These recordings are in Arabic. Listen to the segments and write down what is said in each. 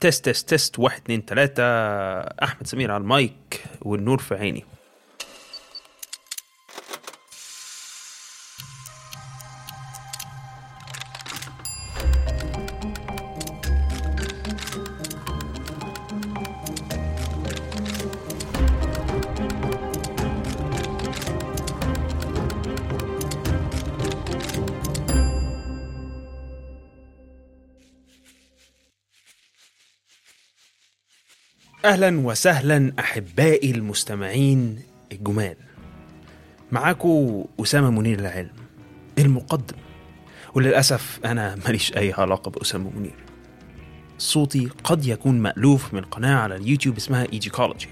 تست تست تست واحد اتنين تلاتة أحمد سمير على المايك والنور في عيني. أهلا وسهلا أحبائي المستمعين الجمال. معاكم أسامة منير العلم المقدم. وللأسف أنا ماليش أي علاقة بأسامة منير. صوتي قد يكون مألوف من قناة على اليوتيوب اسمها ايجيكولوجي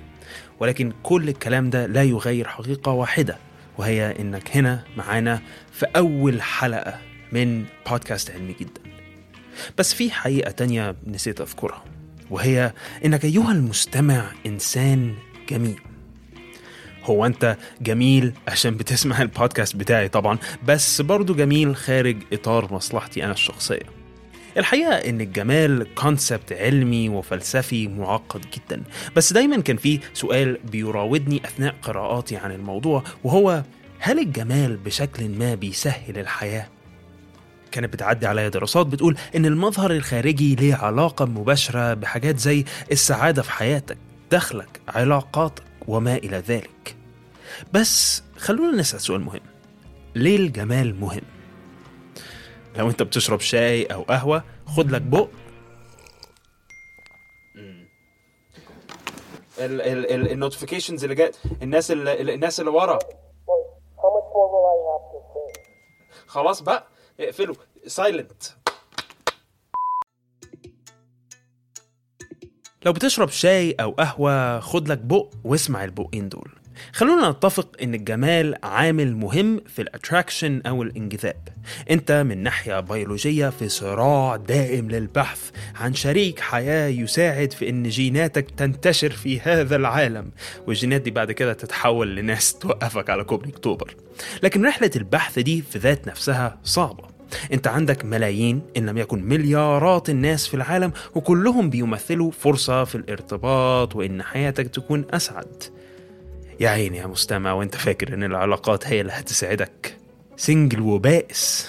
ولكن كل الكلام ده لا يغير حقيقة واحدة وهي إنك هنا معانا في أول حلقة من بودكاست علمي جدا. بس في حقيقة تانية نسيت أذكرها. وهي إنك أيها المستمع إنسان جميل هو أنت جميل عشان بتسمع البودكاست بتاعي طبعا بس برضو جميل خارج إطار مصلحتي أنا الشخصية الحقيقة إن الجمال كونسبت علمي وفلسفي معقد جدا بس دايما كان في سؤال بيراودني أثناء قراءاتي عن الموضوع وهو هل الجمال بشكل ما بيسهل الحياة؟ كانت بتعدي عليا دراسات بتقول إن المظهر الخارجي ليه علاقة مباشرة بحاجات زي السعادة في حياتك دخلك علاقاتك وما إلى ذلك. بس خلونا نسأل سؤال مهم. ليه الجمال مهم؟ لو أنت بتشرب شاي أو قهوة خد لك بق. النوتيفيكيشنز اللي جت الناس اللي الناس اللي ورا? خلاص بقى. اقفلوا. silent لو بتشرب شاي أو قهوة خد لك بق واسمع البقين دول. خلونا نتفق إن الجمال عامل مهم في ال attraction أو الانجذاب. أنت من ناحية بيولوجية في صراع دائم للبحث عن شريك حياة يساعد في إن جيناتك تنتشر في هذا العالم والجينات دي بعد كده تتحول لناس توقفك على كوبري أكتوبر. لكن رحلة البحث دي في ذات نفسها صعبة. أنت عندك ملايين إن لم يكن مليارات الناس في العالم وكلهم بيمثلوا فرصة في الارتباط وإن حياتك تكون أسعد. يا عيني يا مستمع وانت فاكر إن العلاقات هي اللي هتسعدك. single وبائس.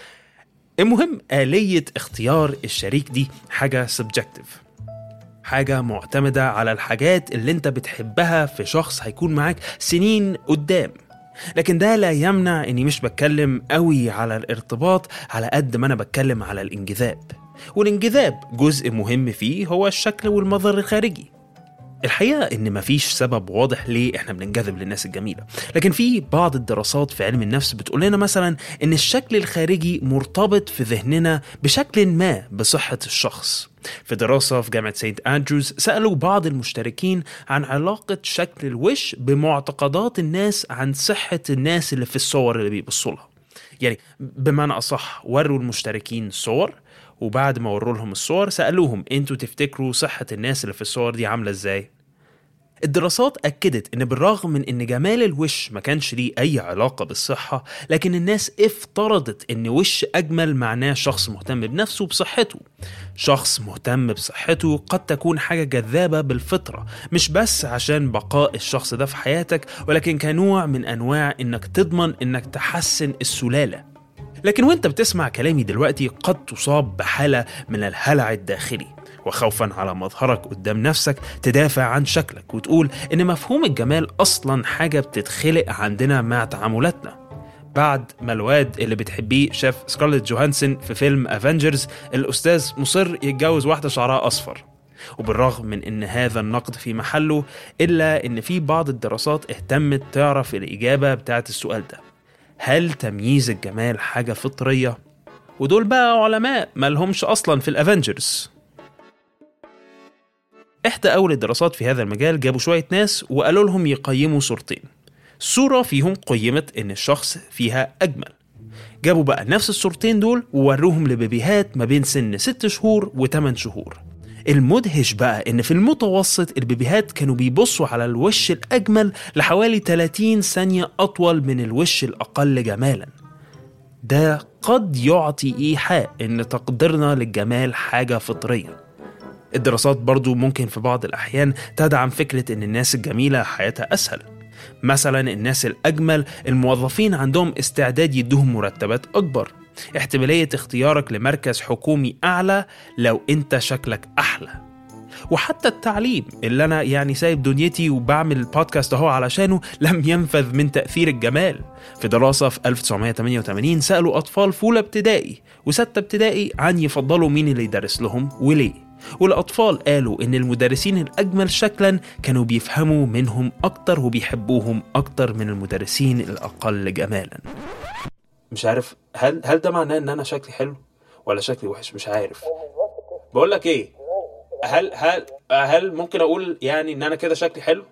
المهم آلية اختيار الشريك دي حاجة subjective حاجة معتمدة على الحاجات اللي انت بتحبها في شخص هيكون معاك سنين قدام. لكن ده لا يمنع إني مش بتكلم قوي على الارتباط على قد ما أنا بتكلم على الانجذاب. والانجذاب جزء مهم فيه هو الشكل والمظهر الخارجي. الحقيقة إن مفيش سبب واضح ليه إحنا بننجذب للناس الجميلة، لكن في بعض الدراسات في علم النفس بتقول لنا مثلا إن الشكل الخارجي مرتبط في ذهننا بشكل ما بصحة الشخص. في دراسة في جامعة سينت أندروز سألوا بعض المشتركين عن علاقة شكل الوش بمعتقدات الناس عن صحة الناس اللي في الصور اللي بيبصوا لها. يعني بمعنى أصح وروا المشتركين صور وبعد ما وروا لهم الصور سألوهم أنتوا تفتكروا صحة الناس اللي في الصور دي عاملة إزاي؟ الدراسات أكدت إن بالرغم من إن جمال الوش ما كانش ليه أي علاقة بالصحة، لكن الناس افترضت إن وش أجمل معناه شخص مهتم بنفسه وبصحته. شخص مهتم بصحته قد تكون حاجة جذابة بالفطرة، مش بس عشان بقاء الشخص ده في حياتك، ولكن كنوع من أنواع إنك تضمن إنك تحسن السلالة. لكن وأنت بتسمع كلامي دلوقتي قد تصاب بحالة من الهلع الداخلي وخوفا على مظهرك قدام نفسك تدافع عن شكلك وتقول إن مفهوم الجمال أصلا حاجة بتتخلق عندنا مع تعاملاتنا. بعد ما الواد اللي بتحبيه شاف سكارليت جوهانسون في فيلم Avengers الأستاذ مصر يتجوز واحدة شعرها أصفر. وبالرغم من إن هذا النقد في محله إلا إن في بعض الدراسات اهتمت تعرف الإجابة بتاعت السؤال ده. هل تمييز الجمال حاجة فطرية؟ ودول بقى علماء مالهمش أصلا في الأفنجرز. إحدى أول الدراسات في هذا المجال جابوا شوية ناس وقالوا لهم يقيموا صورتين. صورة فيهم قيمت إن الشخص فيها أجمل. جابوا بقى نفس الصورتين دول ووروهم لبيبيهات ما بين سن 6 شهور و8 شهور. المدهش بقى إن في المتوسط البيبيهات كانوا بيبصوا على الوش الأجمل لحوالي 30 ثانية أطول من الوش الأقل جمالا. ده قد يعطي إيحاء إن تقديرنا للجمال حاجة فطرية. الدراسات برضو ممكن في بعض الأحيان تدعم فكرة إن الناس الجميلة حياتها أسهل. مثلا الناس الأجمل الموظفين عندهم استعداد يدوهم مرتبات أكبر. احتمالية اختيارك لمركز حكومي أعلى لو أنت شكلك أحلى. وحتى التعليم اللي أنا يعني سايب دنيتي وبعمل البودكاست أهو علشانه لم ينفذ من تأثير الجمال. في دراسة في 1988 سألوا أطفال في أولى ابتدائي وستة ابتدائي عن يفضلوا مين اللي يدرس لهم وليه. والأطفال قالوا إن المدرسين الأجمل شكلا كانوا بيفهموا منهم أكتر وبيحبوهم أكتر من المدرسين الأقل جمالا. مش عارف هل هل ده معناه إن أنا شكلي حلو ولا شكلي وحش؟ مش عارف. بقول لك إيه؟ هل هل هل ممكن أقول يعني إن أنا كده شكلي حلو؟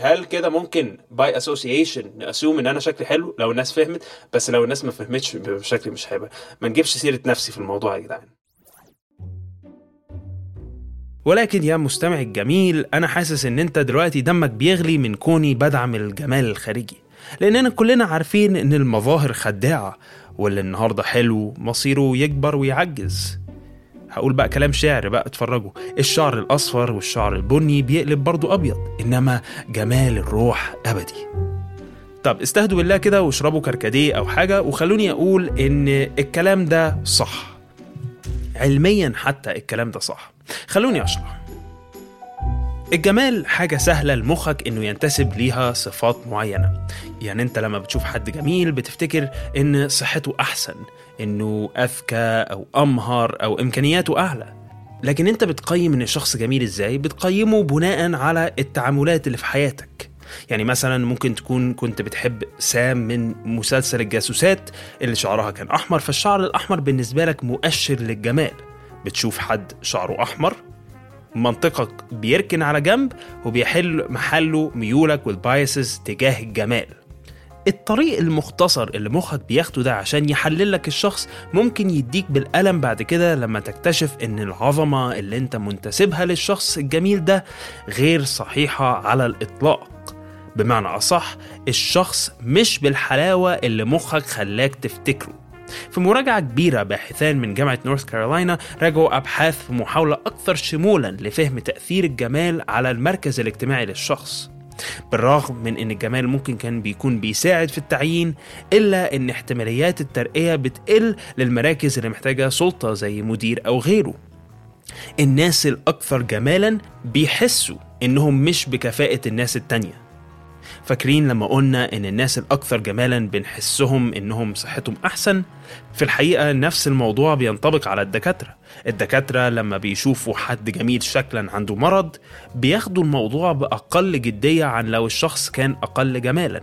هل كده ممكن by association ن assume إن أنا شكلي حلو لو الناس فهمت؟ بس لو الناس ما فهمتش شكلي مش هيبقى ما نجيبش سيرة نفسي في الموضوع يا جدعان. ولكن يا مستمع الجميل أنا حاسس إن أنت دلوقتي دمك بيغلي من كوني بدعم الجمال الخارجي. لأننا كلنا عارفين إن المظاهر خداعة واللي النهارده حلو مصيره يكبر ويعجز. هقول بقى كلام شعر بقى اتفرجوا. الشعر الأصفر والشعر البني بيقلب برضه أبيض إنما جمال الروح أبدي. طب استهدوا بالله كده واشربوا كركديه أو حاجة وخلوني أقول إن الكلام ده صح. علميا حتى الكلام ده صح. خلوني أشرح. الجمال حاجة سهلة لمخك إنه ينتسب ليها صفات معينة. يعني أنت لما بتشوف حد جميل بتفتكر إن صحته أحسن إنه أذكى أو أمهر أو إمكانياته أعلى. لكن أنت بتقيم إن الشخص جميل إزاي؟ بتقيمه بناء على التعاملات اللي في حياتك. يعني مثلا ممكن تكون كنت بتحب سام من مسلسل الجاسوسات اللي شعرها كان أحمر فالشعر الأحمر بالنسبة لك مؤشر للجمال. بتشوف حد شعره أحمر منطقك بيركن على جنب وبيحل محله ميولك والبايسز تجاه الجمال. الطريق المختصر اللي مخك بياخده ده عشان يحلل لك الشخص ممكن يديك بالألم بعد كده لما تكتشف إن العظمة اللي أنت منتسبها للشخص الجميل ده غير صحيحة على الإطلاق. بمعنى أصح الشخص مش بالحلاوة اللي مخك خلاك تفتكره. في مراجعة كبيرة باحثان من جامعة نورث كارولاينا راجعوا أبحاث في محاولة أكثر شمولا لفهم تأثير الجمال على المركز الاجتماعي للشخص. بالرغم من إن الجمال ممكن كان بيكون بيساعد في التعيين إلا إن احتماليات الترقية بتقل للمراكز اللي محتاجة سلطة زي مدير أو غيره. الناس الأكثر جمالا بيحسوا إنهم مش بكفاءة الناس التانية. فاكرين لما قلنا إن الناس الأكثر جمالا بنحسهم إنهم صحتهم أحسن؟ في الحقيقة نفس الموضوع بينطبق على الدكاترة. الدكاترة لما بيشوفوا حد جميل شكلا عنده مرض بياخدوا الموضوع بأقل جدية عن لو الشخص كان أقل جمالا.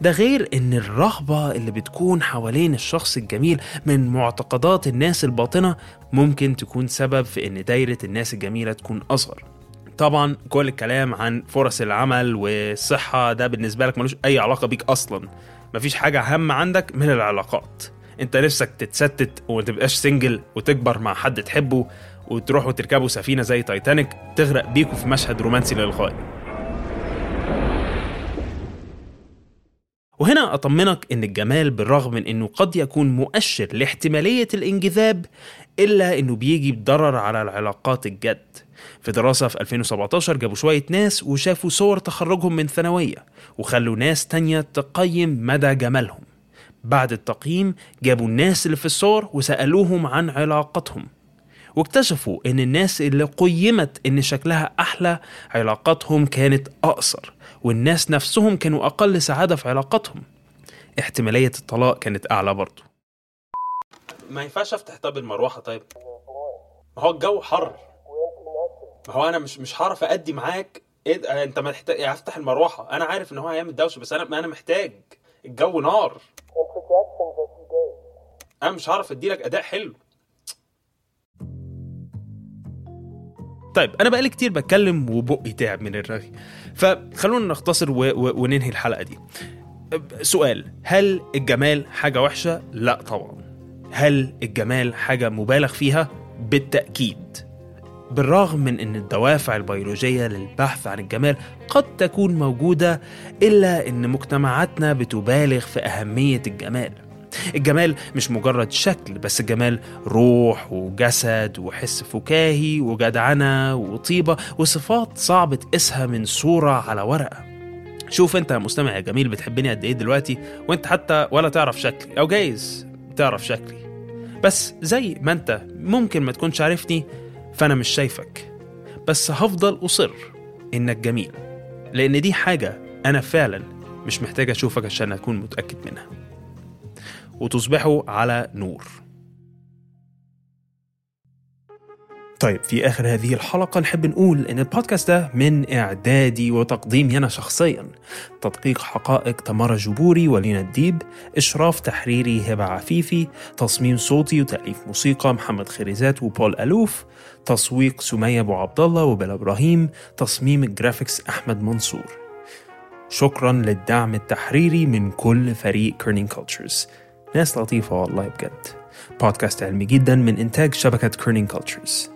ده غير إن الرهبة اللي بتكون حوالين الشخص الجميل من معتقدات الناس الباطنة ممكن تكون سبب في إن دايرة الناس الجميلة تكون أصغر. طبعا كل الكلام عن فرص العمل والصحة ده بالنسبة لك ملوش أي علاقة بيك أصلا. مفيش حاجة أهم عندك من العلاقات. أنت نفسك تتستّت وما تبقاش single وتكبر مع حد تحبه وتروحوا تركبوا سفينة زي تايتانيك تغرق بيكوا في مشهد رومانسي للغاية. وهنا أطمنك إن الجمال بالرغم من إنه قد يكون مؤشر لاحتمالية الانجذاب إلا إنه بيجي بضرر على العلاقات الجد. في دراسة في 2017 جابوا شوية ناس وشافوا صور تخرجهم من ثانوية وخلوا ناس تانية تقيم مدى جمالهم. بعد التقييم جابوا الناس اللي في الصور وسألوهم عن علاقتهم. واكتشفوا إن الناس اللي قيمت إن شكلها أحلى علاقاتهم كانت أقصر والناس نفسهم كانوا أقل سعادة في علاقاتهم احتمالية الطلاق كانت أعلى برضه ما ينفعش أفتح طب المروحة طيب. ما هو الجو حر. هو أنا مش مش هعرف ادي معاك ده؟ أنت محتاج افتح المروحة. أنا عارف إن هو هيعمل دوشة بس أنا أنا محتاج الجو نار. أنا مش هعرف أدي لك أداء حلو. طيب أنا بقالي كتير بتكلم وبقي تعب من الرغي فخلونا نختصر و... و... وننهي الحلقة دي. سؤال هل الجمال حاجة وحشة؟ لا طبعا. هل الجمال حاجة مبالغ فيها؟ بالتأكيد. بالرغم من إن الدوافع البيولوجية للبحث عن الجمال قد تكون موجودة إلا إن مجتمعاتنا بتبالغ في أهمية الجمال. الجمال مش مجرد شكل بس الجمال روح وجسد وحس فكاهي وجدعنة وطيبة وصفات صعب تقيسها من صورة على ورقة. شوف أنت يا مستمع يا جميل بتحبني قد إيه دلوقتي؟ وأنت حتى ولا تعرف شكلي أو جايز تعرف شكلي. بس زي ما أنت ممكن ما تكونش عارفني فأنا مش شايفك. بس هفضل أصر إنك جميل لأن دي حاجة أنا فعلا مش محتاج أشوفك عشان أكون متأكد منها. وتصبحوا على نور. طيب في آخر هذه الحلقة نحب نقول إن البودكاست ده من إعدادي وتقديمي أنا شخصيا. تدقيق حقائق تمارا جبوري ولينا الديب إشراف تحريري هبة عفيفي تصميم صوتي وتأليف موسيقى محمد خريزات وبول ألوف تسويق سمية أبو عبد الله وبلا إبراهيم تصميم الجرافيكس أحمد منصور. شكرا للدعم التحريري من كل فريق كيرنينج كولتشرز ناس لطيفة والله بجد. بودكاست علمي جدا من إنتاج شبكة كيرنينج كولتشرز